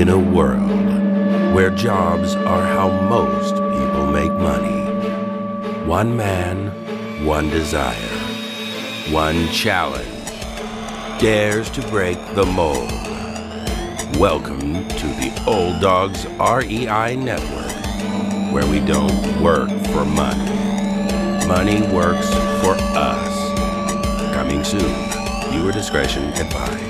In a world where jobs are how most people make money, one man, one desire, one challenge dares to break the mold. Welcome to the Old Dogs REI Network, where we don't work for money. Money works for us. Coming soon. Viewer discretion advised.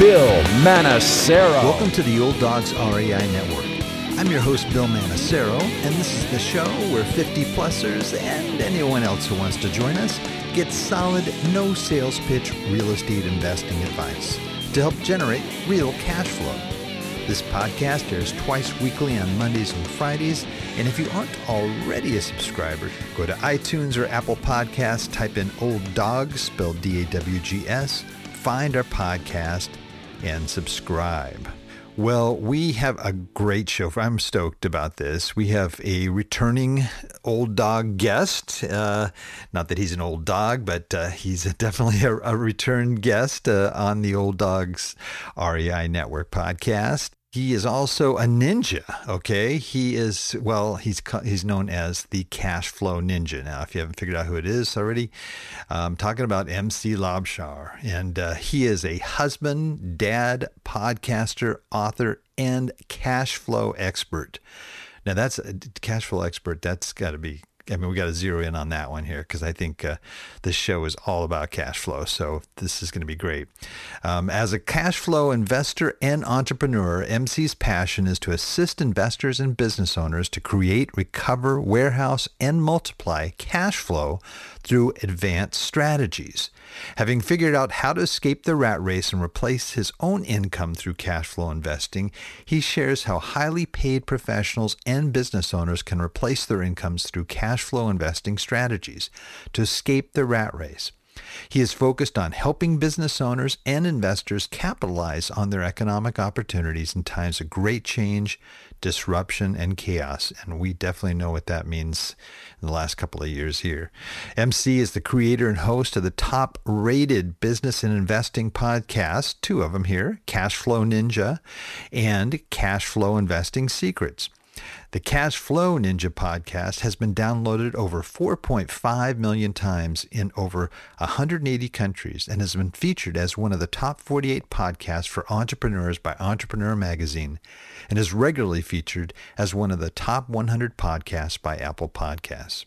Bill Manassero. Welcome to the Old Dogs REI Network. I'm your host, Bill Manassero, and this is the show where 50 plusers and anyone else who wants to join us get solid, no sales pitch real estate investing advice to help generate real cash flow. This podcast airs twice weekly on Mondays and Fridays, and if you aren't already a subscriber, go to iTunes or Apple Podcasts, type in Old Dogs, spelled D A W G S, find our podcast, and subscribe. Well, we have a great show. I'm stoked about this. We have a returning old dog guest. Uh, not that he's an old dog, but uh, he's definitely a, a return guest uh, on the Old Dogs REI Network podcast. He is also a ninja. Okay, he is well. He's he's known as the cash flow ninja. Now, if you haven't figured out who it is already, I'm talking about MC Laubscher, and uh, he is a husband, dad, podcaster, author, and cash flow expert. Now, that's a cash flow expert. That's got to be I mean, we got to zero in on that one here because I think uh, this show is all about cash flow. So this is going to be great. Um, as a cash flow investor and entrepreneur, MC's passion is to assist investors and business owners to create, recover, warehouse, and multiply cash flow through advanced strategies. Having figured out how to escape the rat race and replace his own income through cash flow investing, he shares how highly paid professionals and business owners can replace their incomes through cash flow investing strategies to escape the rat race. He is focused on helping business owners and investors capitalize on their economic opportunities in times of great change, disruption, and chaos. And we definitely know what that means in the last couple of years here. MC is the creator and host of the top rated business and investing podcast, two of them here Cash Flow Ninja and Cash Flow Investing Secrets. The Cash Flow Ninja podcast has been downloaded over 4.5 million times in over 180 countries and has been featured as one of the top 48 podcasts for entrepreneurs by Entrepreneur Magazine and is regularly featured as one of the top 100 podcasts by Apple Podcasts.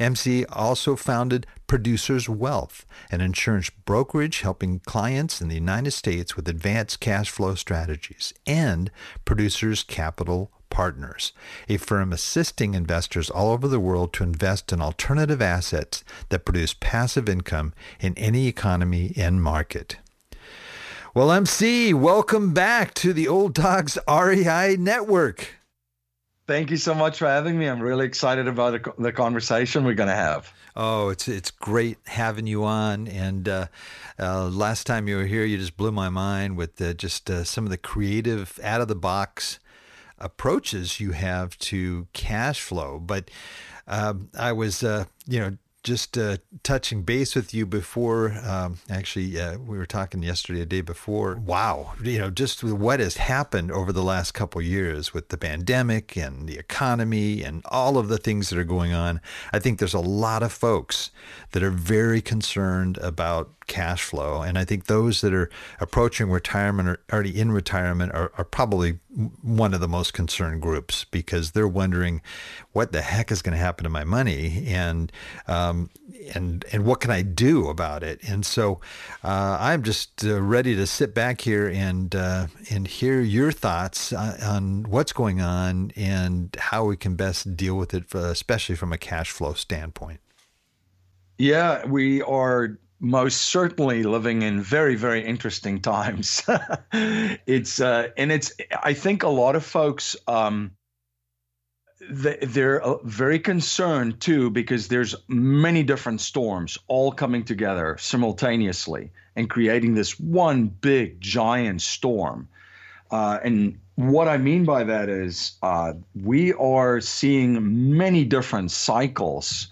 MC also founded Producers Wealth, an insurance brokerage helping clients in the United States with advanced cash flow strategies, and Producers Capital Partners, a firm assisting investors all over the world to invest in alternative assets that produce passive income in any economy and market. Well, MC, welcome back to the Old Dogs REI Network. Thank you so much for having me. I'm really excited about the, conversation we're going to have. Oh, it's it's great having you on. And uh, uh, last time you were here, you just blew my mind with uh, just some of the creative, out of the box approaches you have to cash flow. But um, I was, uh, you know, just uh, touching base with you before. Um, actually, uh, we were talking yesterday, a day before. Wow, you know, just what has happened over the last couple years with the pandemic and the economy and all of the things that are going on. I think there's a lot of folks that are very concerned about cash flow. And I think those that are approaching retirement or already in retirement are, are probably one of the most concerned groups because they're wondering what the heck is going to happen to my money and um, and and what can I do about it? And so uh, I'm just uh, ready to sit back here and uh, and hear your thoughts on, on, what's going on and how we can best deal with it, especially from a cash flow standpoint. Yeah, we are most certainly living in very very interesting times. it's uh, and it's I think a lot of folks. Um, they're uh, very concerned too because there's many different storms all coming together simultaneously and creating this one big giant storm. Uh, and what I mean by that is uh, we are seeing many different cycles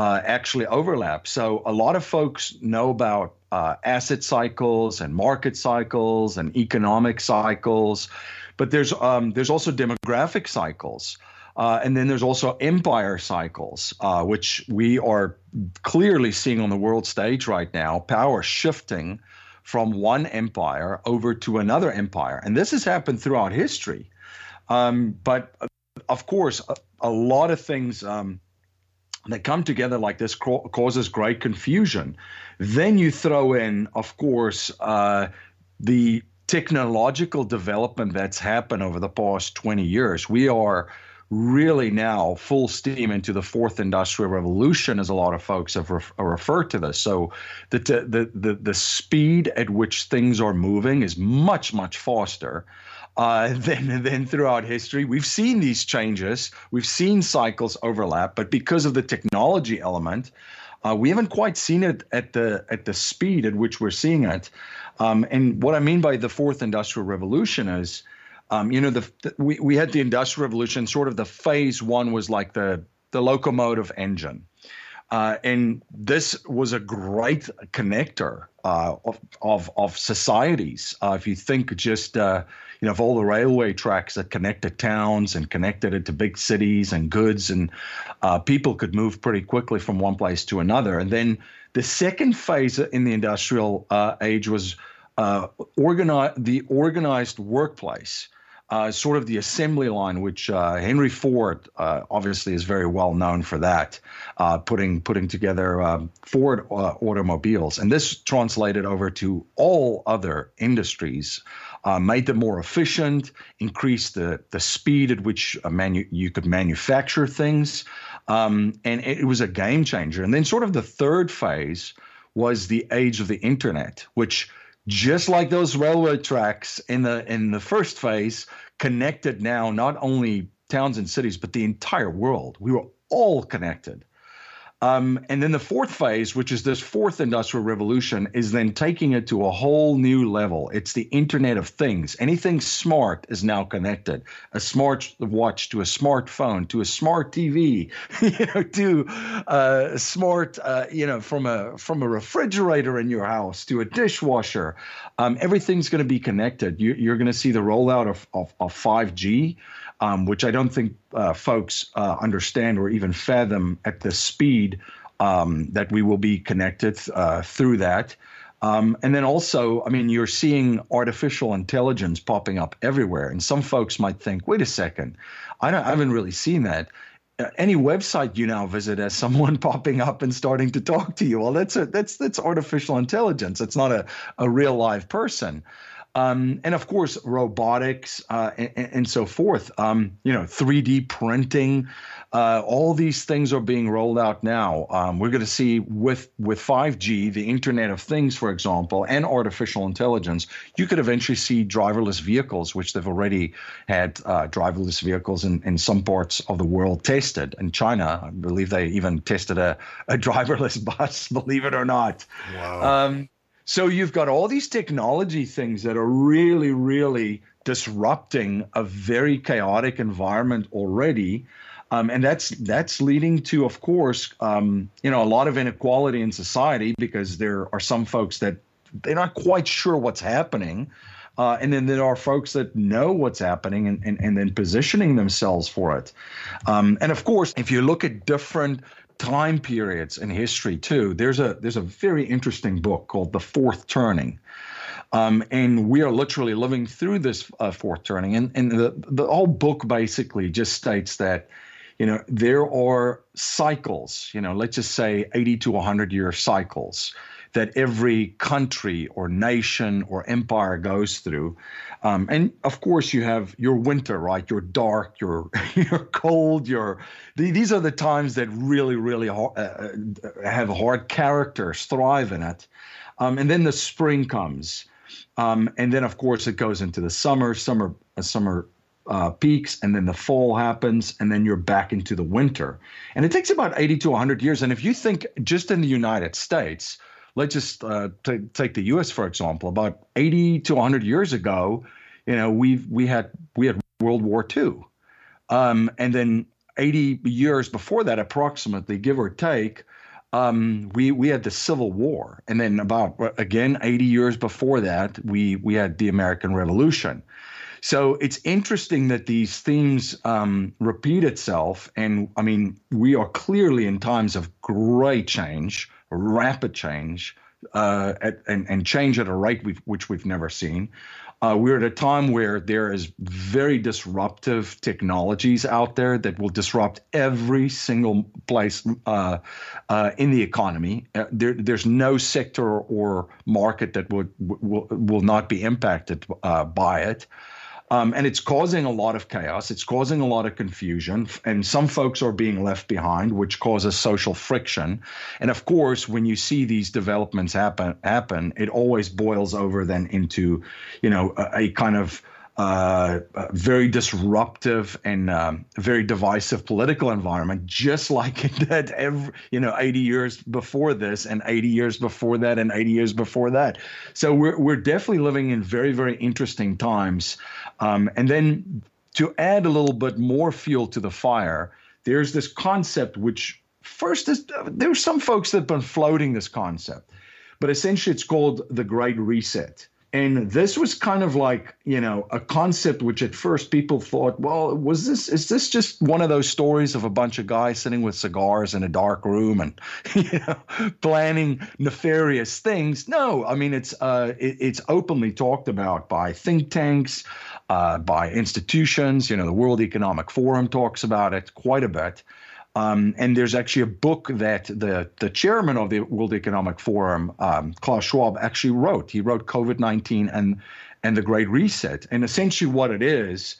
uh, actually overlap. So a lot of folks know about uh, asset cycles and market cycles and economic cycles, but there's um, there's also demographic cycles. Uh, and then there's also empire cycles, uh, which we are clearly seeing on the world stage right now, power shifting from one empire over to another empire. And this has happened throughout history. Um, but of course, a, a lot of things um, that come together like this ca- causes great confusion. Then you throw in, of course, uh, the technological development that's happened over the past 20 years. We are really now full steam into the fourth industrial revolution, as a lot of folks have ref- referred to this. So the, the the the speed at which things are moving is much much faster. Uh, than, than throughout history. We've seen these changes, we've seen cycles overlap, but because of the technology element, uh, we haven't quite seen it at the at the speed at which we're seeing it. Um, and what I mean by the fourth industrial revolution is um, you know, the, the, we we had the industrial revolution. Sort of the phase one was like the the locomotive engine, uh, and this was a great connector uh, of, of of societies. Uh, if you think just uh, you know of all the railway tracks that connected towns and connected it to big cities and goods, and uh, people could move pretty quickly from one place to another. And then the second phase in the industrial uh, age was uh, organize the organized workplace uh, sort of the assembly line, which uh, Henry Ford uh, obviously is very well known for that, uh, putting putting together um, Ford uh, automobiles, and this translated over to all other industries, uh, made them more efficient, increased the the speed at which manu- you could manufacture things, um, and it was a game changer. And then, sort of the third phase was the age of the internet, which just like those railroad tracks in the in the first phase connected now not only towns and cities but the entire world. We were all connected um, and then the fourth phase, which is this fourth industrial revolution, is then taking it to a whole new level. It's the Internet of Things. Anything smart is now connected. A smart watch to a smartphone to a smart TV, you know, to a smart, uh, you know, from a from a refrigerator in your house to a dishwasher. Um, everything's going to be connected. You, are going to see the rollout of, of, of 5G um, which I don't think uh, folks uh, understand or even fathom at the speed um, that we will be connected uh, through that. Um, and then also, I mean, you're seeing artificial intelligence popping up everywhere. And some folks might think, wait a second, I, I haven't really seen that. Uh, any website you now visit has someone popping up and starting to talk to you. Well, that's a, that's that's artificial intelligence. It's not a, a real live person. Um, and of course, robotics uh, and, and, so forth. Um, you know, 3D printing. Uh, all these things are being rolled out now. Um, we're going to see with with 5G, the Internet of Things, for example, and artificial intelligence. You could eventually see driverless vehicles, which they've already had uh, driverless vehicles in, in some parts of the world tested. In China, I believe they even tested a, a driverless bus. Believe it or not. Wow. So you've got all these technology things that are really, really disrupting a very chaotic environment already. Um, and that's that's leading to, of course, um, you know, a lot of inequality in society because there are some folks that they're not quite sure what's happening. Uh, and then there are folks that know what's happening and, and, and then positioning themselves for it. Um, and of course, if you look at different time periods in history too. There's a there's a very interesting book called The Fourth Turning. Um, and we are literally living through this uh, fourth turning. And, and the, the whole book basically just states that, you know, there are cycles, you know, let's just say 80 to 100 year cycles that every country or nation or empire goes through. Um, and of course, you have your winter, right? Your dark, your your cold, your these are the times that really, really uh, uh, have hard characters thrive in it. Um, and then the spring comes, um, and then of course it goes into the summer, summer, uh, summer uh, peaks, and then the fall happens, and then you're back into the winter. And it takes about 80 to 100 years. And if you think just in the United States, let's just uh, t- take the U.S. for example. About 80 to 100 years ago, you know, we we had we had World War II, um, and then 80 years before that, approximately, give or take, um, we we had the Civil War, and then about again 80 years before that, we we had the American Revolution. So it's interesting that these themes um, repeat itself, and I mean we are clearly in times of great change rapid change uh, at, and, and change at a rate we've, which we've never seen. Uh, we're at a time where there is very disruptive technologies out there that will disrupt every single place uh, uh, in the economy. Uh, there, there's no sector or market that would will, will not be impacted uh, by it. Um, and it's causing a lot of chaos. It's causing a lot of confusion. And some folks are being left behind, which causes social friction. And of course, when you see these developments happen, happen, it always boils over then into, you know, a, a kind of uh, very disruptive and um, very divisive political environment, just like it did every, you know, 80 years before this, and 80 years before that, and 80 years before that. So we're we're definitely living in very very interesting times. Um, and then to add a little bit more fuel to the fire, there's this concept which first is there's some folks that have been floating this concept, but essentially it's called the Great Reset. And this was kind of like, you know, a concept which at first people thought, well, was this, is this just one of those stories of a bunch of guys sitting with cigars in a dark room and, you know, planning nefarious things? No, I mean, it's, uh, it, it's openly talked about by think tanks, uh, by institutions. You know, the World Economic Forum talks about it quite a bit. Um, and there's actually a book that the, the chairman of the World Economic Forum, um, Klaus Schwab, actually wrote. He wrote COVID 19 and, and the Great Reset. And essentially, what it is,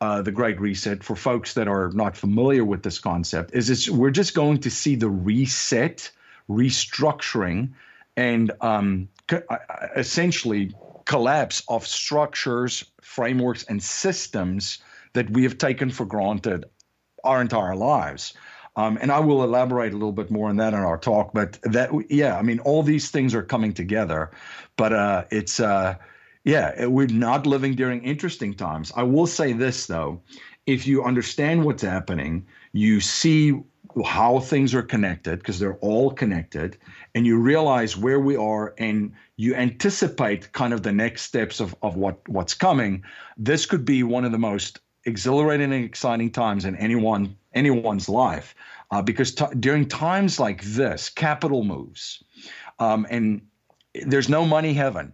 uh, the Great Reset, for folks that are not familiar with this concept, is it's, we're just going to see the reset, restructuring, and um, co- uh, essentially collapse of structures, frameworks, and systems that we have taken for granted our entire lives. Um, and I will elaborate a little bit more on that in our talk. But that, yeah, I mean, all these things are coming together. But uh, it's, uh, yeah, we're not living during interesting times. I will say this, though. If you understand what's happening, you see how things are connected because they're all connected, and you realize where we are and you anticipate kind of the next steps of, of what, what's coming. This could be one of the most exhilarating and exciting times in anyone anyone's life uh, because t- during times like this capital moves um, and there's no money heaven.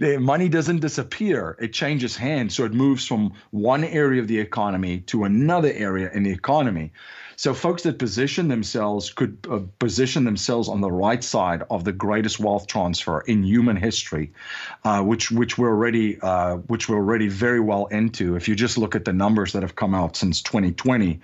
Money doesn't disappear. It changes hands. So it moves from one area of the economy to another area in the economy so folks that position themselves could uh, position themselves on the right side of the greatest wealth transfer in human history, uh, which which we're already uh, which we're already very well into. If you just look at the numbers that have come out since 2020.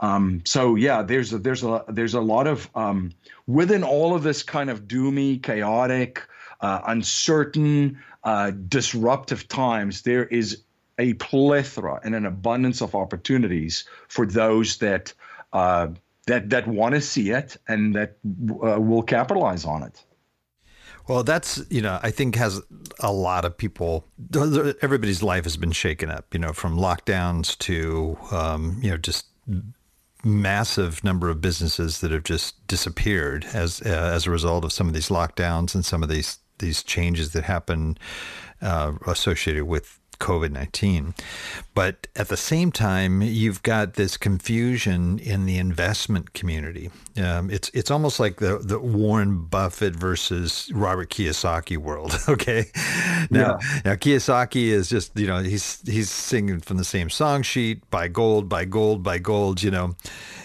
Um, so yeah, there's a, there's a there's a lot of um, within all of this kind of doomy, chaotic, uh, uncertain, uh, disruptive times. There is a plethora and an abundance of opportunities for those that uh, that that want to see it and that uh, will capitalize on it. Well, that's you know I think has a lot of people. Everybody's life has been shaken up. You know, from lockdowns to um, you know just massive number of businesses that have just disappeared as uh, as a result of some of these lockdowns and some of these these changes that happen uh, associated with COVID 19. But at the same time, you've got this confusion in the investment community. Um, it's it's almost like the, the Warren Buffett versus Robert Kiyosaki world. Okay, now yeah. now Kiyosaki is just you know he's he's singing from the same song sheet, buy gold, buy gold, buy gold. You know,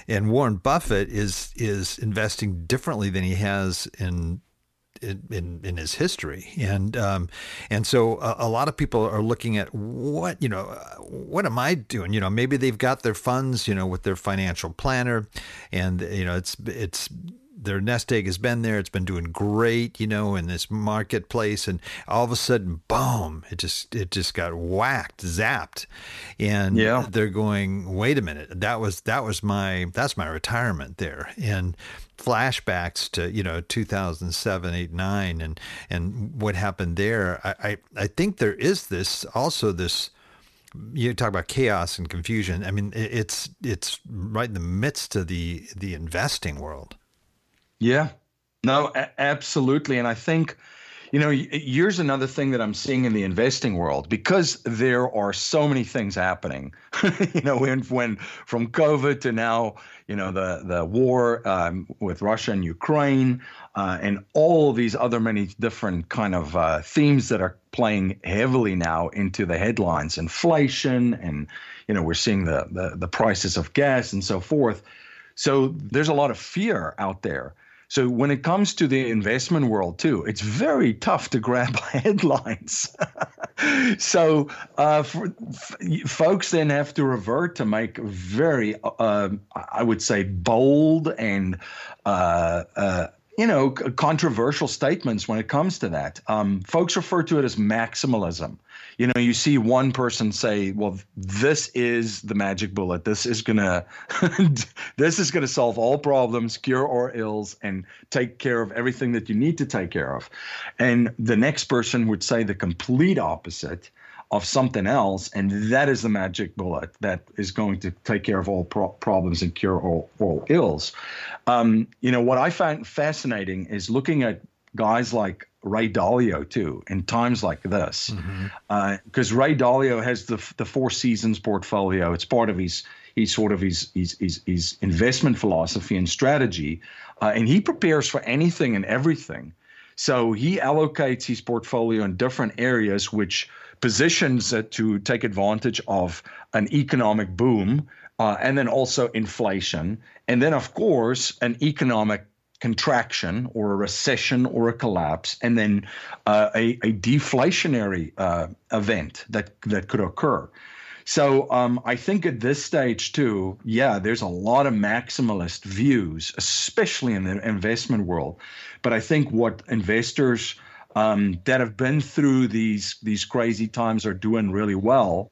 and Warren Buffett is is investing differently than he has in in, in, his history, and um, and so a, a, lot of people are looking at what you know, what am I doing? You know, maybe they've got their funds, you know, with their financial planner, and you know, it's it's their nest egg has been there. It's been doing great, you know, in this marketplace, and all of a sudden, boom! It just it just got whacked, zapped, and yeah. they're going, wait a minute, that was that was my that's my retirement there, and flashbacks to you know 2007 8 9 and and what happened there I, I i think there is this also this you talk about chaos and confusion. I mean it's it's right in the midst of the the investing world. Yeah. No a- absolutely. And i think you know, here's another thing that I'm seeing in the investing world because there are so many things happening. you know, when when from COVID to now, you know, the the war um, with Russia and Ukraine, uh, and all these other many different kind of uh, themes that are playing heavily now into the headlines, inflation, and you know, we're seeing the the, the prices of gas and so forth. So there's a lot of fear out there. So when it comes to the investment world too, it's very tough to grab headlines. so uh, for, f- folks then have to revert to make very, uh, I would say, bold and uh, uh you know, controversial statements when it comes to that. Um, folks refer to it as maximalism. You know, you see one person say, "Well, this is the magic bullet. This is gonna, this is gonna solve all problems, cure all ills, and take care of everything that you need to take care of." And the next person would say the complete opposite of something else, and that is the magic bullet that is going to take care of all pro- problems and cure all, all ills. Um, you know, what I find fascinating is looking at guys like Ray Dalio too in times like this, because mm-hmm. uh, Ray Dalio has the the Four Seasons portfolio. It's part of his he's sort of his his his, his investment philosophy and strategy, uh, and he prepares for anything and everything. So he allocates his portfolio in different areas, which positions it to take advantage of an economic boom uh, and then also inflation. And then, of course, an economic contraction or a recession or a collapse, and then uh, a, a, deflationary uh, event that, that could occur. So um, I think at this stage too, yeah, there's a lot of maximalist views, especially in the investment world. But I think what investors um, that have been through these these crazy times are doing really well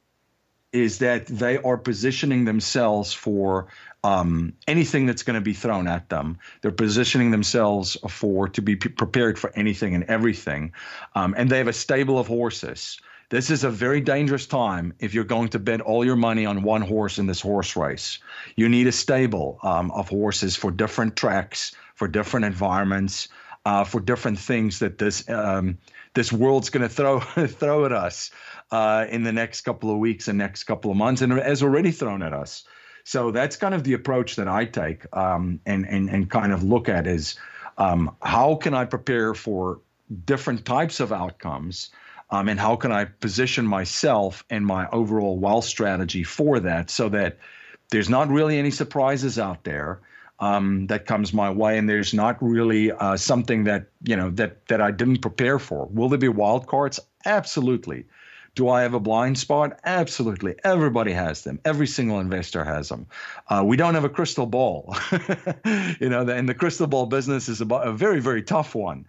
is that they are positioning themselves for um, anything that's going to be thrown at them. They're positioning themselves for to be prepared for anything and everything, um, and they have a stable of horses. This is a very dangerous time if you're going to bet all your money on one horse in this horse race. You need a stable um, of horses for different tracks, for different environments uh, for different things that this um, this world's going to throw throw at us uh, in the next couple of weeks and next couple of months, and has already thrown at us. So that's kind of the approach that I take, um, and and and kind of look at is um, how can I prepare for different types of outcomes, um, and how can I position myself and my overall wealth strategy for that, so that there's not really any surprises out there um, that comes my way, and there's not really uh, something that you know that that I didn't prepare for. Will there be wild cards? Absolutely. Do I have a blind spot? Absolutely. Everybody has them. Every single investor has them. Uh, we don't have a crystal ball. you know, and the crystal ball business is a, a very, very tough one.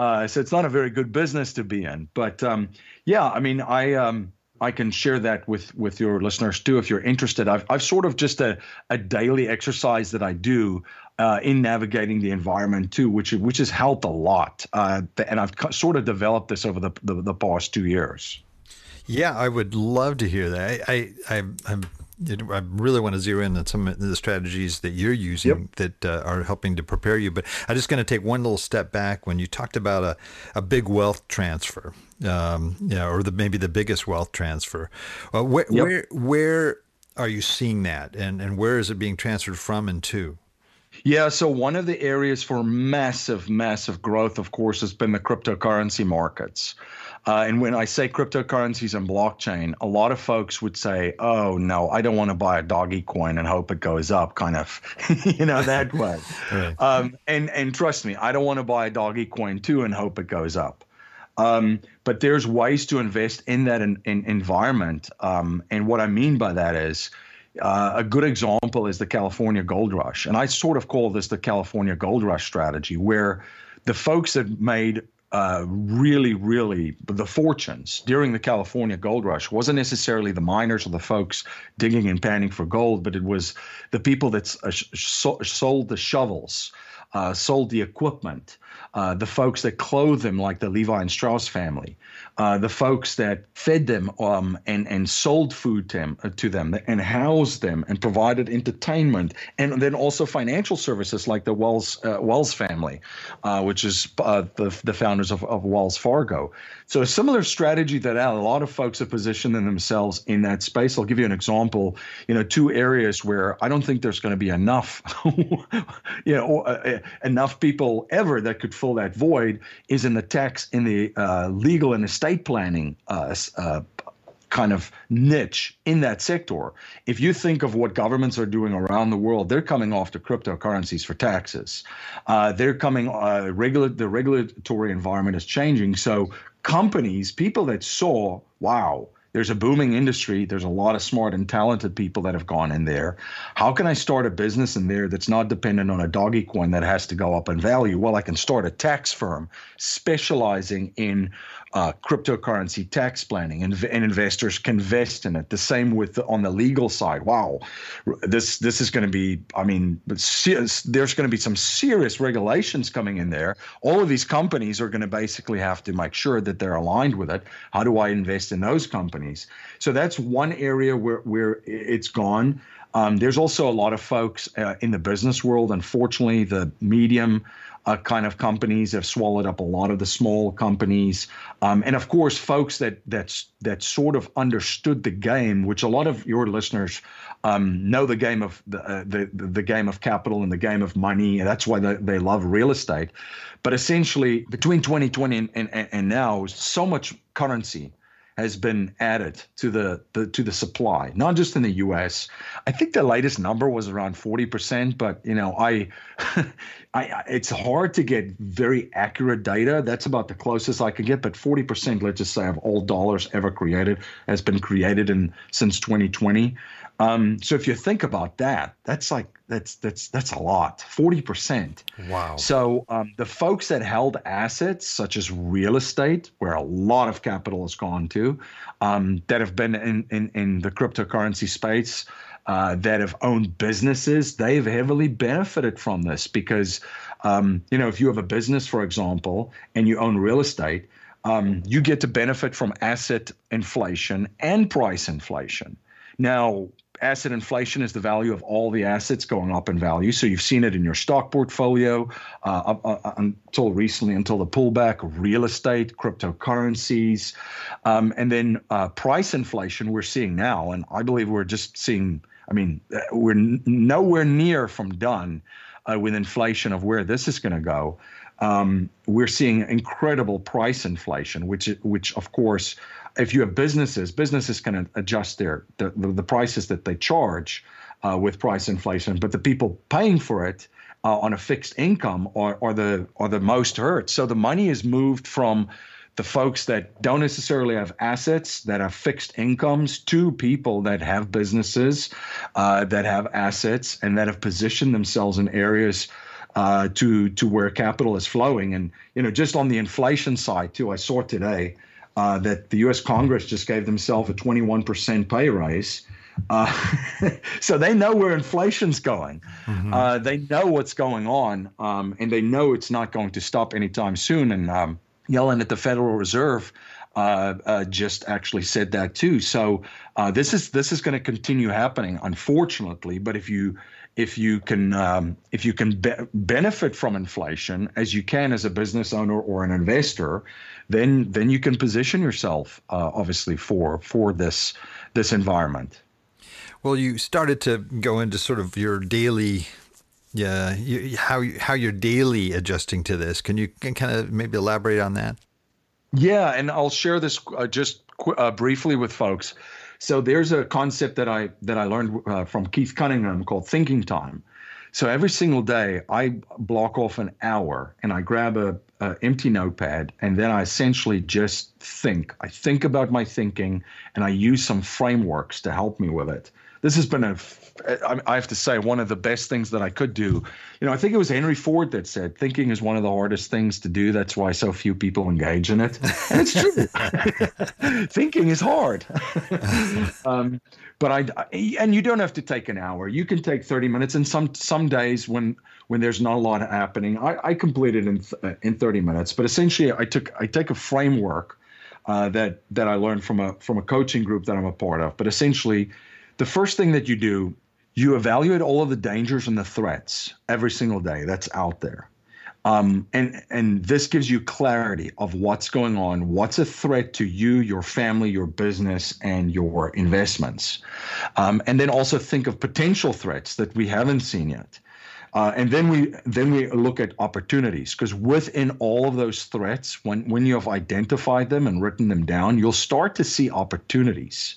Uh, so it's not a very good business to be in. But um, yeah, I mean, I um, I can share that with with your listeners too if you're interested. I've I've sort of just a a daily exercise that I do uh, in navigating the environment too, which which has helped a lot. Uh, and I've sort of developed this over the, the, the past two years. Yeah, I would love to hear that. I, I I'm I really want to zero in on some of the strategies that you're using yep. that uh, are helping to prepare you. But I'm just going to take one little step back when you talked about a, a big wealth transfer, um, yeah, or the maybe the biggest wealth transfer. Uh, where, yep. where where are you seeing that, and and where is it being transferred from and to? Yeah, so one of the areas for massive, massive growth, of course, has been the cryptocurrency markets. Uh, and when I say cryptocurrencies and blockchain, a lot of folks would say, "Oh no, I don't want to buy a doggy coin and hope it goes up," kind of, you know, that way. right. um, and and trust me, I don't want to buy a doggy coin too and hope it goes up. Um, but there's ways to invest in that in, in environment. Um, and what I mean by that is, uh, a good example is the California gold rush. And I sort of call this the California gold rush strategy, where the folks that made uh, really, really the fortunes during the California gold rush wasn't necessarily the miners or the folks digging and panning for gold, but it was the people that uh, sold the shovels, uh, sold the equipment, uh, the folks that clothed them, like the Levi and Strauss family, uh, the folks that fed them um, and and sold food to them, uh, to them and housed them and provided entertainment and then also financial services like the Wells uh, Wells family, uh, which is the the founders of, of Wells Fargo. So a similar strategy that a lot of folks have positioned themselves in that space. I'll give you an example. You know, two areas where I don't think there's going to be enough, you know, enough people ever that could fill that void is in the tax in the legal and estate planning uh, uh, kind of niche in that sector. If you think of what governments are doing around the world, they're coming off to cryptocurrencies for taxes. Uh, they're coming. Uh, regula- the regulatory environment is changing. So companies, people that saw, wow, there's a booming industry. There's a lot of smart and talented people that have gone in there. How can I start a business in there that's not dependent on a doggy coin that has to go up in value? Well, I can start a tax firm specializing in uh, cryptocurrency tax planning, and, and, investors can invest in it. The same with on the legal side. Wow, this this is going to be. I mean, there's going to be some serious regulations coming in there. All of these companies are going to basically have to make sure that they're aligned with it. How do I invest in those companies? So that's one area where where it's gone. Um, there's also a lot of folks uh, in the business world. Unfortunately, the medium uh, kind of companies have swallowed up a lot of the small companies, um, and of course, folks that that's that sort of understood the game, which a lot of your listeners um, know the game of the, uh, the the game of capital and the game of money, and that's why they, they love real estate. But essentially, between 2020 and, and, and now, so much currency has been added to the, the, to the supply, not just in the U.S. I think the latest number was around 40 percent, but you know, I, I, it's hard to get very accurate data. That's about the closest I can get. But 40 percent, let's just say, of all dollars ever created has been created in since 2020. Um, so if you think about that, that's like that's that's that's a lot, forty percent. Wow. So um, the folks that held assets such as real estate, where a lot of capital has gone to, um, that have been in in, in the cryptocurrency space, uh, that have owned businesses, they've heavily benefited from this because, um, you know, if you have a business, for example, and you own real estate. Um, you get to benefit from asset inflation and price inflation. Now, asset inflation is the value of all the assets going up in value. So you've seen it in your stock portfolio uh, uh, until recently, until the pullback, real estate, cryptocurrencies, um, and then uh, price inflation we're seeing now. And I believe we're just seeing, I mean, uh, we're n- nowhere near from done uh, with inflation of where this is going to go. Um, we're seeing incredible price inflation, which, which of course, if you have businesses, businesses can adjust their the, the, prices that they charge uh, with price inflation, but the people paying for it uh, on a fixed income are, are the are the most hurt. So the money is moved from the folks that don't necessarily have assets that have fixed incomes to people that have businesses uh, that have assets and that have positioned themselves in areas uh, to to where capital is flowing. And you know, just on the inflation side too, I saw today uh, that the U.S. Congress just gave themselves a 21% pay raise. Uh, so they know where inflation's going. Mm-hmm. Uh, they know what's going on, um, and they know it's not going to stop anytime soon. And um, Yellen at the Federal Reserve uh, uh, just actually said that too. So uh, this is this is going to continue happening, unfortunately. But if you if you can um, if you can be- benefit from inflation as you can as a business owner or an investor, then then you can position yourself uh, obviously for for this this environment. Well, you started to go into sort of your daily yeah, you, how how you're daily adjusting to this. Can you can kind of maybe elaborate on that? Yeah, and I'll share this uh, just qu- uh, briefly with folks. So there's a concept that I that I learned uh, from Keith Cunningham called thinking time. So every single day I block off an hour and I grab a, a empty notepad and then I essentially just think. I think about my thinking and I use some frameworks to help me with it this has been a I have to say one of the best things that I could do. You know, I think it was Henry Ford that said thinking is one of the hardest things to do. That's why so few people engage in it, and it's true. thinking is hard. um, but I and you don't have to take an hour. You can take thirty minutes, and some some days when when there's not a lot happening, I, I complete it in in thirty minutes. But essentially, I took I take a framework uh, that that I learned from a from a coaching group that I'm a part of. But essentially the first thing that you do, you evaluate all of the dangers and the threats every single day that's out there. Um, and and this gives you clarity of what's going on, what's a threat to you, your family, your business, and your investments, um, and then also think of potential threats that we haven't seen yet, uh, and then we then we look at opportunities because within all of those threats, when when you have identified them and written them down, you'll start to see opportunities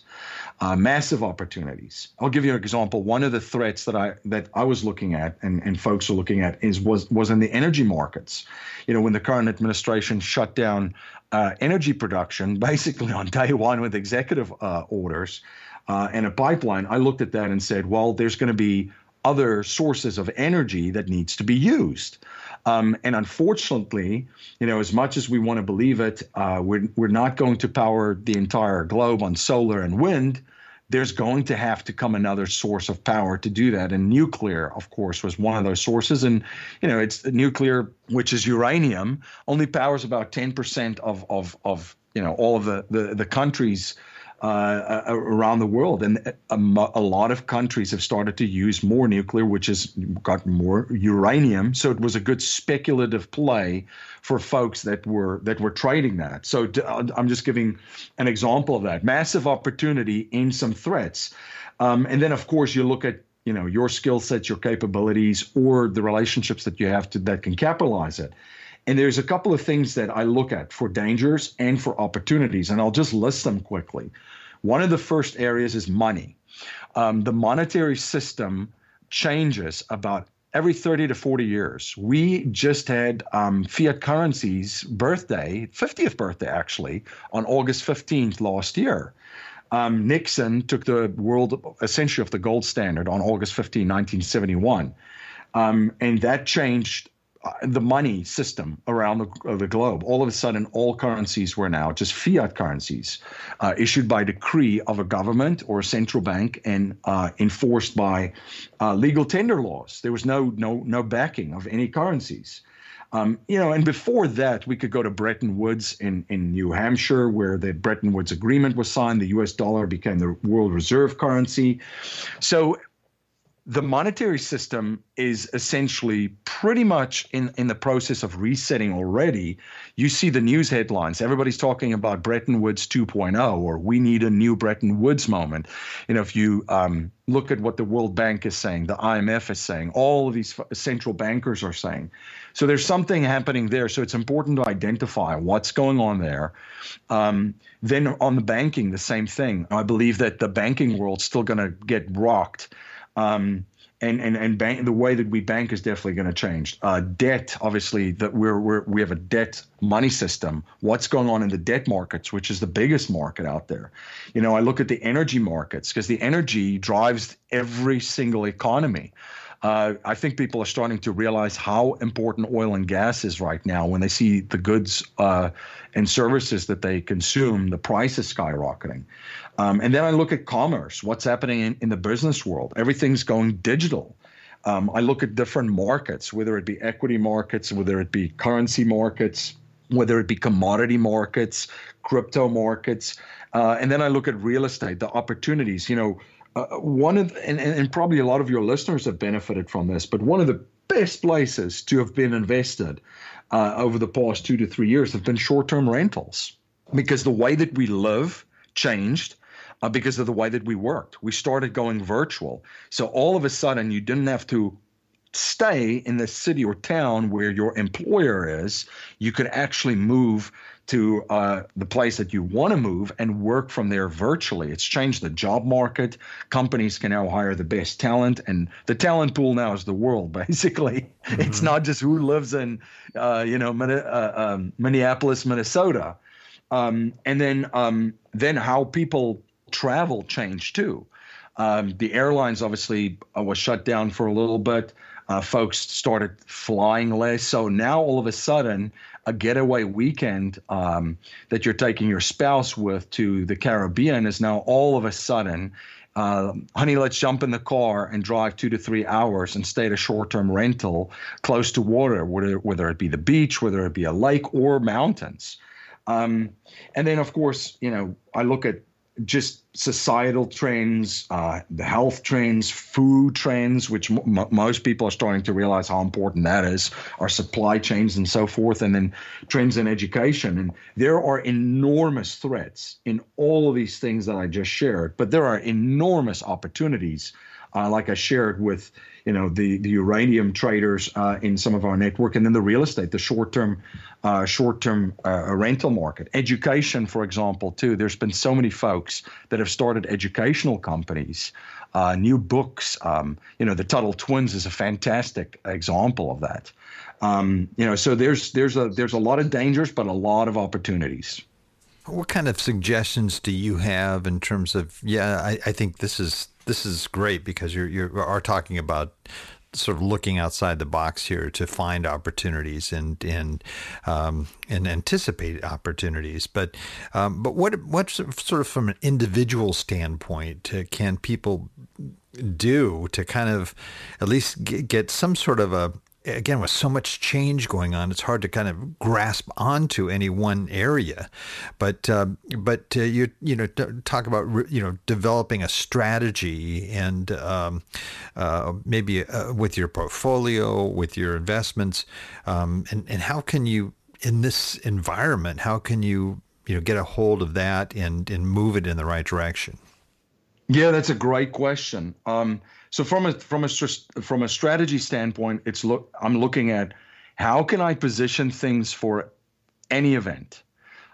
uh, massive opportunities. I'll give you an example. One of the threats that I that I was looking at and, and folks are looking at is was was in the energy markets. You know, when the current administration shut down uh, energy production basically on day one with executive uh, orders uh, and a pipeline, I looked at that and said, well, there's going to be other sources of energy that needs to be used. Um, and unfortunately, you know, as much as we want to believe it, uh, we're, we're not going to power the entire globe on solar and wind. There's going to have to come another source of power to do that. And nuclear, of course, was one of those sources. And, you know, it's nuclear, which is uranium, only powers about 10% of, of, of you know, all of the, the, the countries uh, around the world. And a, a, lot of countries have started to use more nuclear, which has got more uranium. So it was a good speculative play for folks that were that were trading that. So uh, I'm just giving an example of that massive opportunity in some threats. Um, and then of course you look at you know your skill sets, your capabilities, or the relationships that you have to that can capitalize it. And there's a couple of things that I look at for dangers and for opportunities, and I'll just list them quickly. One of the first areas is money. Um, the monetary system changes about every 30 to 40 years. We just had um, fiat currency's birthday, 50th birthday actually, on August 15th last year. Um, Nixon took the world essentially off the gold standard on August 15, 1971. Um, and that changed the money system around the, uh, the, globe. All of a sudden, all currencies were now just fiat currencies uh, issued by decree of a government or a central bank and uh, enforced by uh, legal tender laws. There was no no no backing of any currencies. Um, you know, and before that, we could go to Bretton Woods in, in New Hampshire, where the Bretton Woods Agreement was signed. The U.S. dollar became the world reserve currency. So the monetary system is essentially pretty much in, in the process of resetting already. You see the news headlines. Everybody's talking about Bretton Woods 2.0 or we need a new Bretton Woods moment. You know, if you um, look at what the World Bank is saying, the IMF is saying, all of these central bankers are saying. So there's something happening there. So it's important to identify what's going on there. Um, then on the banking, the same thing. I believe that the banking world's still going to get rocked um, and and and bank, the way that we bank is definitely going to change. Uh, debt, obviously, that we're, we're we have a debt money system. What's going on in the debt markets, which is the biggest market out there? You know, I look at the energy markets because the energy drives every single economy uh, I think people are starting to realize how important oil and gas is right now when they see the goods uh, and services that they consume, the price is skyrocketing. Um, and then I look at commerce, what's happening in, in the business world. Everything's going digital. Um, I look at different markets, whether it be equity markets, whether it be currency markets, whether it be commodity markets, crypto markets, uh, and then I look at real estate, the opportunities. You know, uh, one of and, and probably a lot of your listeners have benefited from this, but one of the best places to have been invested uh, over the past two to three years have been short-term rentals because the way that we live changed uh, because of the way that we worked. We started going virtual. So all of a sudden, you didn't have to stay in the city or town where your employer is. You could actually move to uh, the place that you want to move and work from there virtually. It's changed the job market. Companies can now hire the best talent, and the talent pool now is the world. Basically, mm-hmm. it's not just who lives in, uh, you know, uh, um, Minneapolis, Minnesota, um, and then um, then how people travel changed too. Um, the airlines obviously uh, was shut down for a little bit. Uh, folks started flying less, so now all of a sudden a getaway weekend um, that you're taking your spouse with to the Caribbean is now all of a sudden, uh, honey, let's jump in the car and drive two to three hours and stay at a short term rental close to water, whether, whether it be the beach, whether it be a lake or mountains. Um, and then, of course, you know, I look at just societal trends, uh, the health trends, food trends, which m- most people are starting to realize how important that is, our supply chains and so forth, and then trends in education. And there are enormous threats in all of these things that I just shared, but there are enormous opportunities, uh, like I shared with you know the the uranium traders uh, in some of our network, and then the real estate, the short term uh, short term uh, rental market, education, for example, too. There's been so many folks that have started educational companies, uh, new books. Um, you know, the Tuttle Twins is a fantastic example of that. Um, you know, so there's there's a there's a lot of dangers, but a lot of opportunities. What kind of suggestions do you have in terms of? Yeah, I, I think this is this is great because you're you are talking about sort of looking outside the box here to find opportunities and and um, and anticipate opportunities. But um, but what what sort of from an individual standpoint uh, can people do to kind of at least get some sort of a again, with so much change going on, it's hard to kind of grasp onto any one area. But uh, but uh, you you know talk about you know developing a strategy and um, uh, maybe uh, with your portfolio, with your investments, um, and and how can you in this environment, how can you you know get a hold of that and and move it in the right direction? Yeah, that's a great question. Um, so from a from a from a strategy standpoint, it's look I'm looking at how can I position things for any event.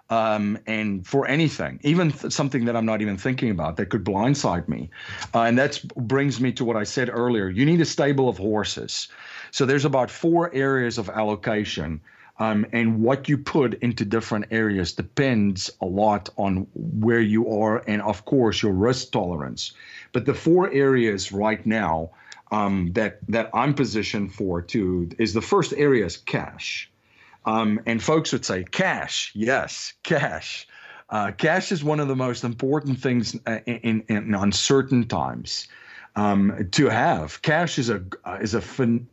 Um, and for anything, even th- something that I'm not even thinking about that could blindside me. Uh, and that brings me to what I said earlier. You need a stable of horses. So there's about four areas of allocation um, and what you put into different areas depends a lot on where you are and, of course, your risk tolerance. But the four areas right now um, that that I'm positioned for too is the first area is cash. Um, and folks would say, cash, yes, cash. Uh, cash is one of the most important things uh, in, in, in uncertain times um, to have. Cash is a is a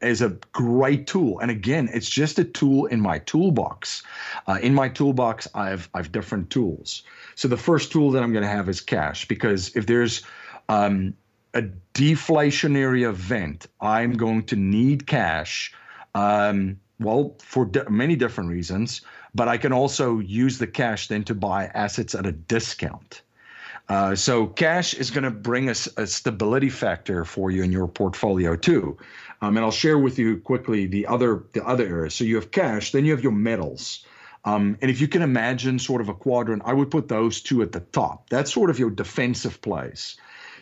is a great tool, and again, it's just a tool in my toolbox. Uh, in my toolbox, I have I have different tools. So the first tool that I'm going to have is cash because if there's um, a deflationary event, I'm going to need cash. Um, well, for di- many different reasons, but I can also use the cash then to buy assets at a discount. Uh, so cash is going to bring a, a, stability factor for you in your portfolio too. Um, and I'll share with you quickly the other the other areas. So you have cash, then you have your metals. Um, and if you can imagine sort of a quadrant, I would put those two at the top. That's sort of your defensive plays.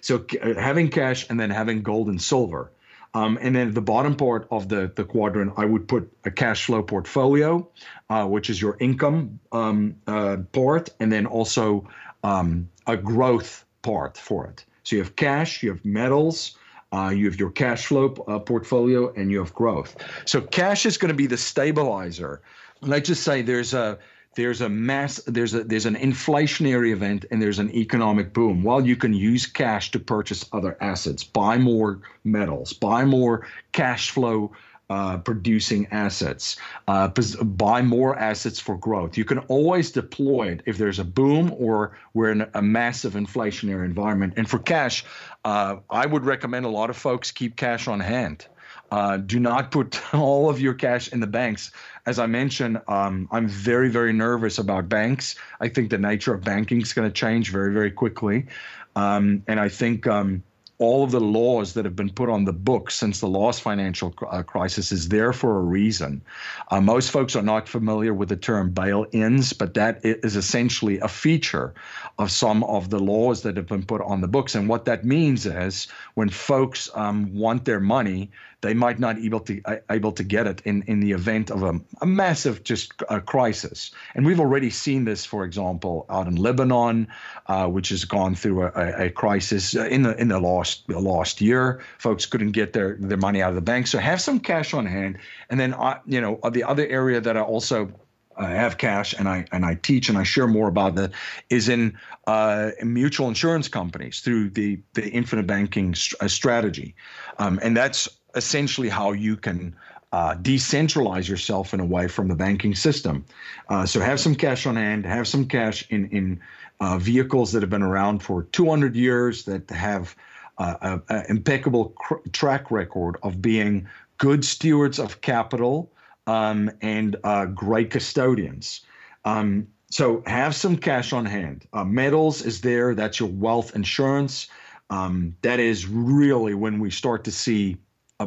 So uh, having cash and then having gold and silver. Um, and then the bottom part of the, the quadrant, I would put a cash flow portfolio, uh, which is your income um, uh, part, and then also um, a growth part for it. So you have cash, you have metals, uh, you have your cash flow uh, portfolio, and you have growth. So cash is going to be the stabilizer. Let's just say there's a there's a mass there's a there's an inflationary event and there's an economic boom well you can use cash to purchase other assets buy more metals buy more cash flow uh, producing assets, uh, buy more assets for growth. You can always deploy it if there's a boom or we're in a massive inflationary environment. And for cash, uh, I would recommend a lot of folks keep cash on hand. Uh, do not put all of your cash in the banks. As I mentioned, um, I'm very, very nervous about banks. I think the nature of banking is going to change very, very quickly. Um, and I think um, all of the laws that have been put on the books since the last financial uh, crisis is there for a reason. Uh, most folks are not familiar with the term bail ins, but that is essentially a feature of some of the laws that have been put on the books. And what that means is when folks um, want their money, they might not able to uh, able to get it in, in the event of a, a massive just a crisis. And we've already seen this, for example, out in Lebanon, uh, which has gone through a, a, crisis in the in the last last year. Folks couldn't get their their money out of the bank, so have some cash on hand. And then uh, you know the other area that I also uh, have cash and I and I teach and I share more about that is in, uh, mutual insurance companies through the the infinite banking st- uh, strategy, um, and that's essentially how you can uh, decentralize yourself in a way from the banking system. Uh, so have some cash on hand, have some cash in in uh, vehicles that have been around for 200 years that have an impeccable cr- track record of being good stewards of capital um, and uh, great custodians. Um, so have some cash on hand. Uh, metals is there. That's your wealth insurance. Um, that is really when we start to see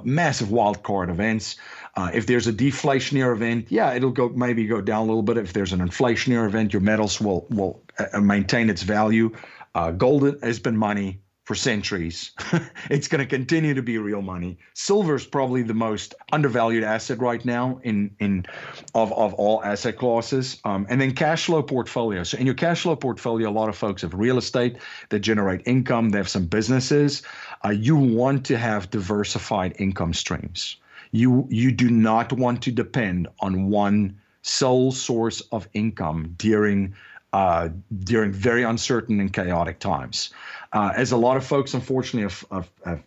massive wild card events. Uh, if there's a deflationary event, yeah, it'll go maybe go down a little bit. If there's an inflationary event, your metals will will uh, maintain its value. Uh, gold has been money for centuries. it's going to continue to be real money. Silver is probably the most undervalued asset right now in in of, of all asset classes. Um, and then cash flow portfolio. So in your cash flow portfolio, a lot of folks have real estate that generate income. They have some businesses. Uh, you want to have diversified income streams. You you do not want to depend on one sole source of income during uh, during very uncertain and chaotic times. Uh, as a lot of folks, unfortunately, have, have, have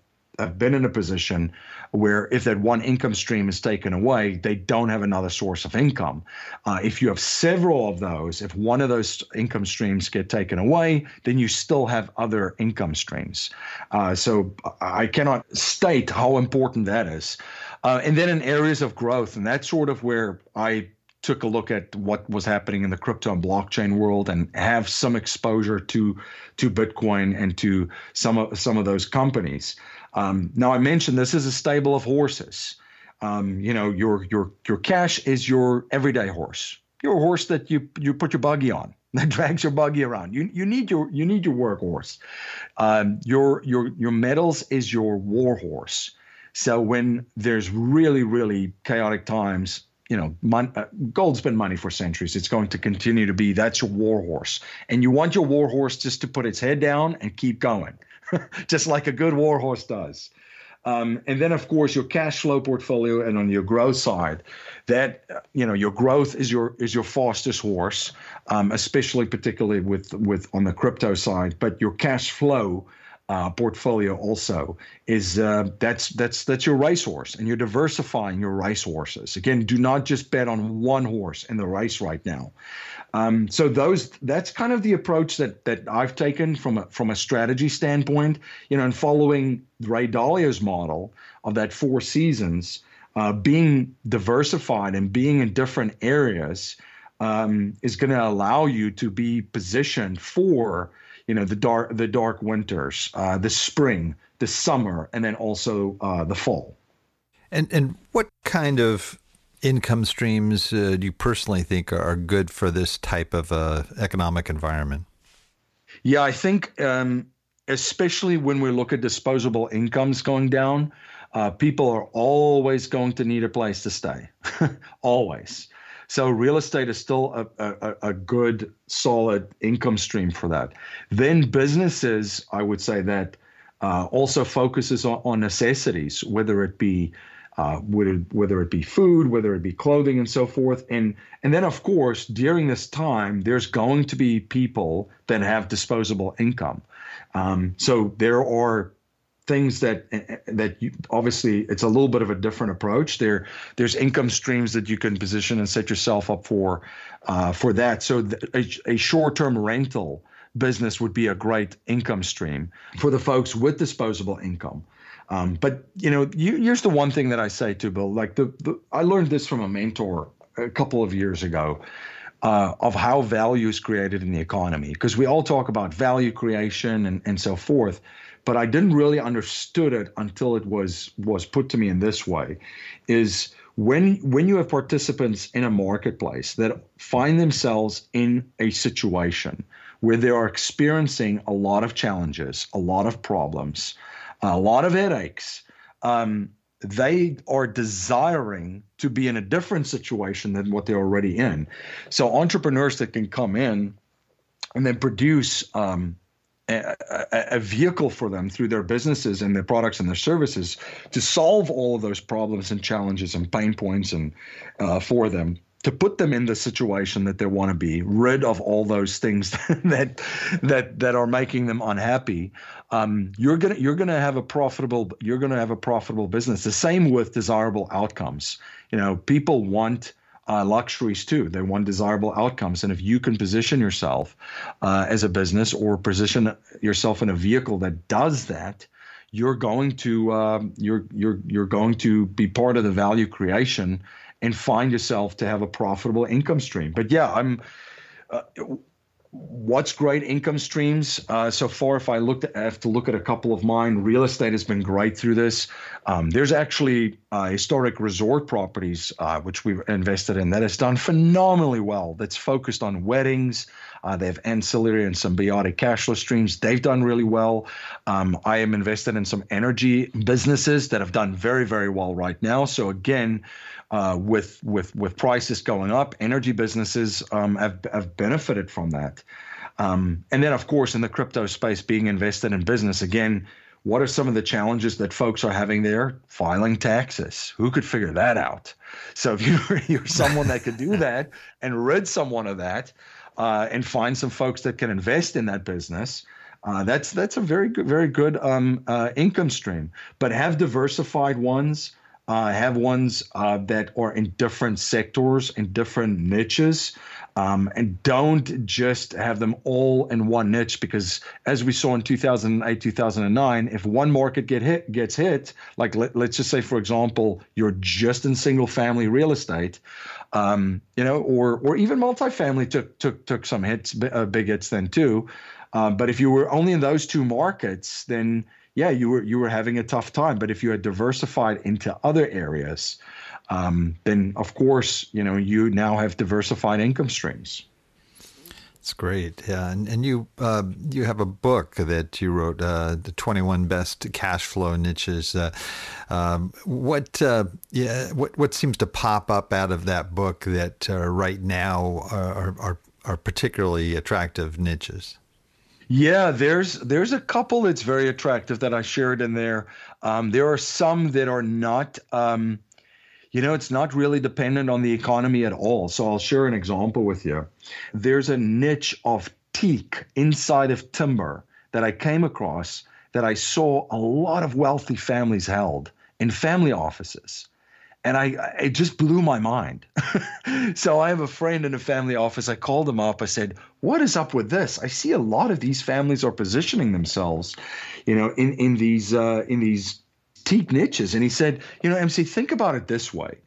been in a position where if that one income stream is taken away, they don't have another source of income. Uh, if you have several of those, if one of those income streams get taken away, then you still have other income streams. Uh, so I cannot state how important that is. Uh, and then in areas of growth, and that's sort of where I took a look at what was happening in the crypto and blockchain world and have some exposure to to Bitcoin and to some of some of those companies. Um, now I mentioned this is a stable of horses. Um, you know, your your your cash is your everyday horse. Your horse that you you put your buggy on that drags your buggy around. You you need your you need your workhorse. Um, your your your metals is your war horse. So when there's really really chaotic times, you know, mon- uh, gold's been money for centuries. It's going to continue to be. That's your war horse, and you want your war horse just to put its head down and keep going, just like a good war horse does. Um, and then, of course, your cash flow portfolio, and on your growth side, that you know your growth is your is your fastest horse, um, especially particularly with with on the crypto side. But your cash flow uh, portfolio also is uh, that's that's that's your racehorse, and you're diversifying your rice horses Again, do not just bet on one horse in the race right now. Um, so those that's kind of the approach that that I've taken from a from a strategy standpoint. You know, and following Ray Dalio's model of that four seasons, uh, being diversified and being in different areas um, is going to allow you to be positioned for you know the dark the dark winters, uh, the spring, the summer, and then also uh, the fall. And and what kind of income streams uh, do you personally think are good for this type of uh, economic environment? Yeah, I think um, especially when we look at disposable incomes going down, uh, people are always going to need a place to stay, always. So real estate is still a, a, a good, solid income stream for that. Then businesses, I would say that uh, also focuses on, on, necessities, whether it be uh, whether, whether it be food, whether it be clothing, and so forth. And and then of course during this time, there's going to be people that have disposable income. Um, so there are things that that you obviously it's a little bit of a different approach. There there's income streams that you can position and set yourself up for uh, for that. So th- a, a short term rental business would be a great income stream for the folks with disposable income. Um, but you know, you, here's the one thing that I say to Bill. Like the, the I learned this from a mentor a couple of years ago. Uh, of how value is created in the economy, because we all talk about value creation and, and so forth, but I didn't really understood it until it was was put to me in this way, is when when you have participants in a marketplace that find themselves in a situation where they are experiencing a lot of challenges, a lot of problems, a lot of headaches. Um, they are desiring to be in a different situation than what they're already in. So entrepreneurs that can come in and then produce um, a, vehicle for them through their businesses and their products and their services to solve all of those problems and challenges and pain points and uh, for them to put them in the situation that they want to be, rid of all those things that that that are making them unhappy. Um, you're gonna you're gonna have a profitable you're gonna have a profitable business. The same with desirable outcomes. You know, people want. Uh, luxuries too. They want desirable outcomes, and if you can position yourself uh, as a business or position yourself in a vehicle that does that, you're going to uh, you're you're you're going to be part of the value creation and find yourself to have a profitable income stream. But yeah, I'm. What's great income streams uh, so far? If I looked, I have to look at a couple of mine. Real estate has been great through this. Um, there's actually uh, historic resort properties uh, which we've invested in that has done phenomenally well. That's focused on weddings. Uh, they have ancillary and symbiotic cash flow streams. They've done really well. Um, I am invested in some energy businesses that have done very, very well right now. So again, uh, with with with prices going up, energy businesses um, have have benefited from that. Um, and then, of course, in the crypto space, being invested in business again. What are some of the challenges that folks are having there? Filing taxes. Who could figure that out? So if you're, you're someone that could do that and rid someone of that, uh, and find some folks that can invest in that business, uh, that's that's a very good, very good um, uh, income stream. But have diversified ones uh, have ones uh, that are in different sectors in different niches um, and don't just have them all in one niche because as we saw in 2008 2009 if one market get hit gets hit like let, us just say for example you're just in single family real estate um, you know or or even multifamily took took took some hits uh, big hits then too uh, but if you were only in those two markets then yeah, you were you were having a tough time. But if you had diversified into other areas, um, then of course you know you now have diversified income streams. It's great, yeah, and and you uh, you have a book that you wrote, uh, the twenty one best cash flow niches. Uh, um, what uh, yeah, what what seems to pop up out of that book that uh, right now are, are are particularly attractive niches? Yeah, there's there's a couple that's very attractive that I shared in there. Um, there are some that are not. Um, you know, it's not really dependent on the economy at all. So I'll share an example with you. There's a niche of teak inside of timber that I came across that I saw a lot of wealthy families held in family offices and I it just blew my mind. so I have a friend in a family office. I called him up. I said, "What is up with this? I see a lot of these families are positioning themselves, you know, in in these uh, in these teak niches." And he said, "You know, MC, think about it this way.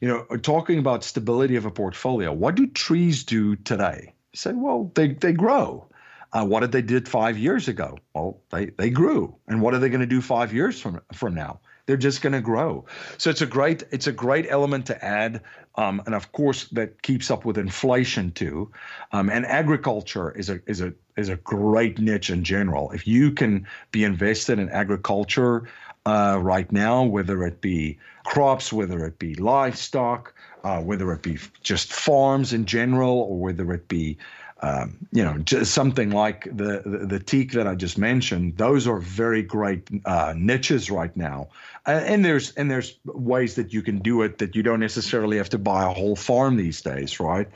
You know, talking about stability of a portfolio. What do trees do today?" He said, "Well, they they grow." Uh, what did they did five years ago? Well, they they grew, and what are they going to do five years from from now? they're just going to grow. So it's a great it's a great element to add, um, and of course that keeps up with inflation too. Um, and agriculture is a is a is a great niche in general. If you can be invested in agriculture uh, right now, whether it be crops, whether it be livestock, uh, whether it be just farms in general, or whether it be um, you know, something like the, the, the teak that I just mentioned. Those are very great uh, niches right now, and there's and there's ways that you can do it that you don't necessarily have to buy a whole farm these days, right?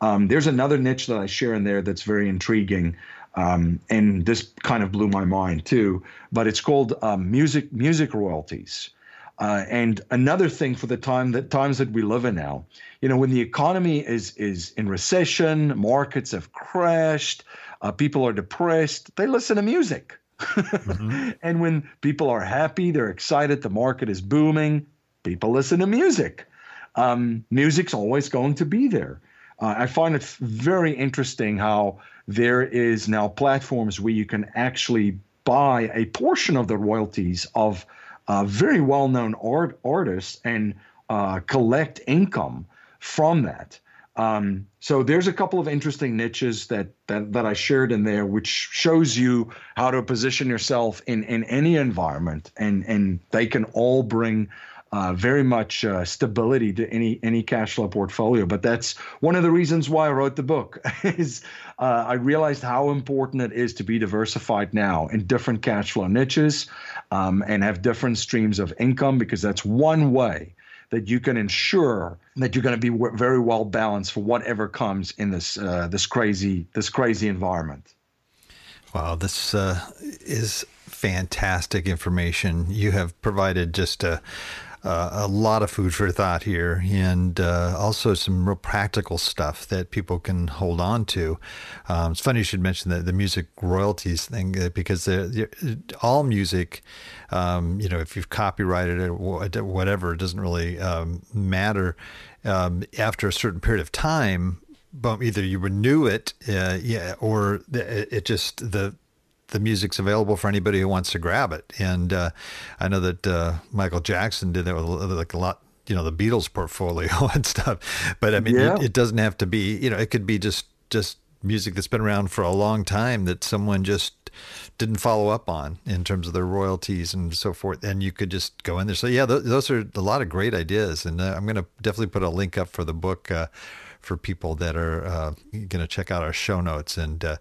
Um, there's another niche that I share in there that's very intriguing. Um, and this kind of blew my mind too. But it's called um, music music royalties. Uh, and another thing for the time that times that we live in now, you know, when the economy is is in recession, markets have crashed, uh, people are depressed, they listen to music. mm-hmm. And when people are happy, they're excited, the market is booming, people listen to music. Um, music's always going to be there. Uh, I find it very interesting how there is now platforms where you can actually buy a portion of the royalties of uh, very well-known art artists and uh, collect income from that. Um, so there's a couple of interesting niches that, that that I shared in there, which shows you how to position yourself in in any environment, and and they can all bring uh, very much uh, stability to any any cash flow portfolio. But that's one of the reasons why I wrote the book. is uh, I realized how important it is to be diversified now in different cash flow niches um, and have different streams of income because that's one way that you can ensure that you're going to be w- very well balanced for whatever comes in this uh, this crazy this crazy environment. Wow, this uh, is fantastic information. You have provided just a uh, a lot of food for thought here, and uh, also some real practical stuff that people can hold on to. Um, it's funny you should mention the, the music royalties thing uh, because all music, um, you know, if you've copyrighted it or whatever, it doesn't really um, matter. Um, after a certain period of time, but either you renew it, uh, yeah, or it just the the music's available for anybody who wants to grab it. And uh, I know that uh, Michael Jackson did that with like a lot, you know, the Beatles portfolio and stuff. But I mean, yeah. it, it, doesn't have to be, you know, it could be just just music that's been around for a long time that someone just didn't follow up on in terms of their royalties and so forth. And you could just go in there. So yeah, th- those are a lot of great ideas. And uh, I'm going to definitely put a link up for the book uh, for people that are uh, going to check out our show notes and uh,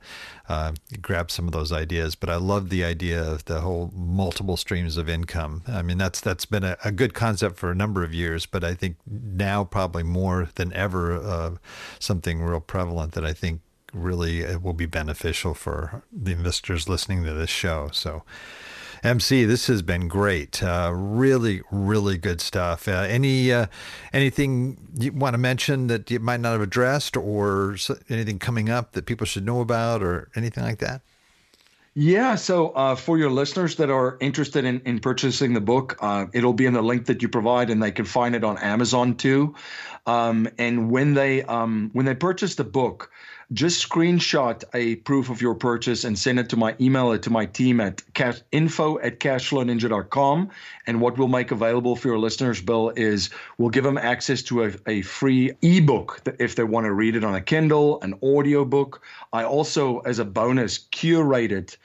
uh, grab some of those ideas. But I love the idea of the whole multiple streams of income. I mean, that's that's been a, a good concept for a number of years, but I think now probably more than ever, uh, something real prevalent that I think really uh, will be beneficial for the investors listening to this show. So. MC, this has been great. Uh, really, really good stuff. Uh, any uh, anything you want to mention that you might not have addressed, or anything coming up that people should know about, or anything like that? Yeah, so uh, for your listeners that are interested in, in purchasing the book, uh, it'll be in the link that you provide, and they can find it on Amazon too. Um, and when they um, when they purchase the book, just screenshot a proof of your purchase and send it to my email it to my team at cash, info at cashflowninja.com. And what we'll make available for your listeners, Bill, is we'll give them access to a, a free ebook if they want to read it on a Kindle, an audio book. I also, as a bonus, curated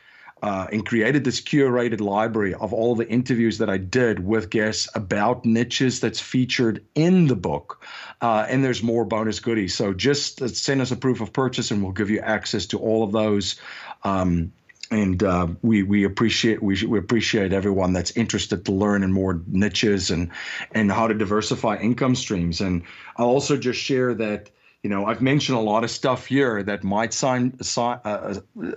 uh, and created this curated library of all the interviews that I did with guests about niches that's featured in the book. Uh, and there's more bonus goodies. So just send us a proof of purchase and we'll give you access to all of those. Um, and uh, we we appreciate we, we appreciate everyone that's interested to learn in more niches and and how to diversify income streams. And I'll also just share that you know, I've mentioned a lot of stuff here that might sign, uh, uh,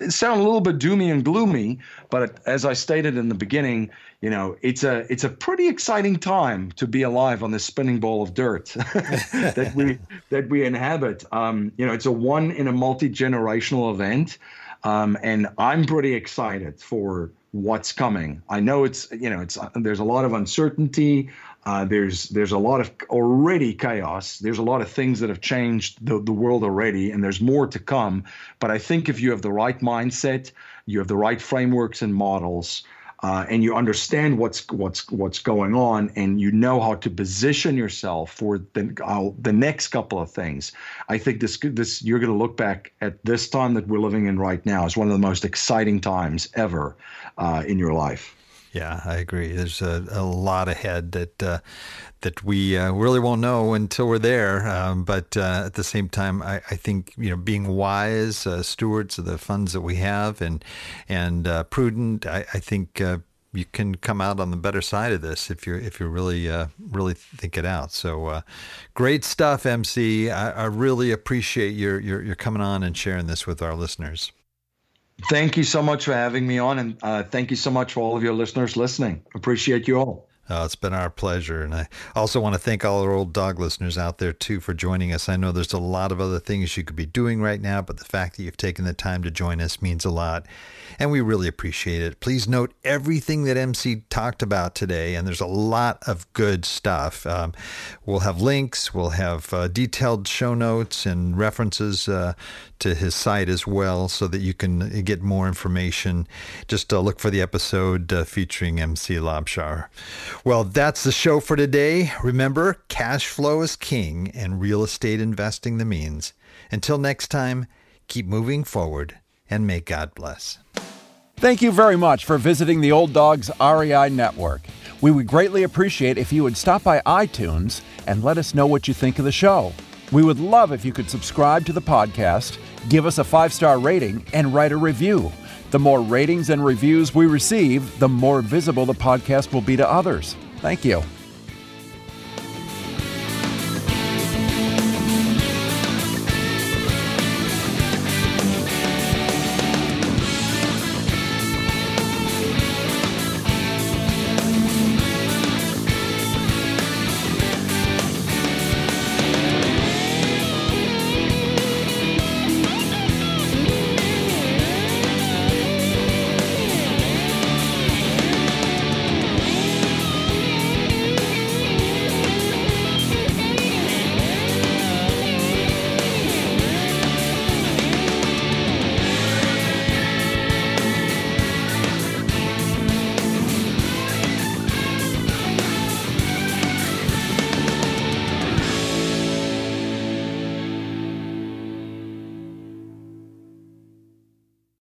sound a little bit doomy and gloomy, but as I stated in the beginning, you know, it's a it's a pretty exciting time to be alive on this spinning ball of dirt that we that we inhabit. Um, you know, it's a one in a multi generational event, um, and I'm pretty excited for what's coming. I know it's you know it's there's a lot of uncertainty. Uh, there's there's a lot of already chaos. There's a lot of things that have changed the, the world already, and there's more to come. But I think if you have the right mindset, you have the right frameworks and models, uh, and you understand what's what's what's going on, and you know how to position yourself for the uh, the next couple of things. I think this this you're going to look back at this time that we're living in right now as one of the most exciting times ever uh, in your life. Yeah, I agree. There's a, a lot ahead that uh, that we uh, really won't know until we're there. Um, but uh, at the same time, I, I, think you know being wise uh, stewards of the funds that we have and and uh, prudent. I, I think uh, you can come out on the better side of this if you're if you really really think it out. So great stuff, MC. I, I really appreciate your, your your coming on and sharing this with our listeners. Thank you so much for having me on, and uh, thank you so much for all of your listeners listening. Appreciate you all. Oh, it's been our pleasure. And I also want to thank all our old dog listeners out there, too, for joining us. I know there's a lot of other things you could be doing right now, but the fact that you've taken the time to join us means a lot. And we really appreciate it. Please note everything that MC talked about today, and there's a lot of good stuff. Um, we'll have links, we'll have uh, detailed show notes and references uh, to his site as well so that you can get more information. Just uh, look for the episode uh, featuring MC Laubscher. Well, that's the show for today. Remember, cash flow is king and real estate investing the means. Until next time, keep moving forward and may God bless. Thank you very much for visiting the Old Dogs REI Network. We would greatly appreciate if you would stop by iTunes and let us know what you think of the show. We would love if you could subscribe to the podcast, give us a five star rating, and write a review. The more ratings and reviews we receive, the more visible the podcast will be to others. Thank you.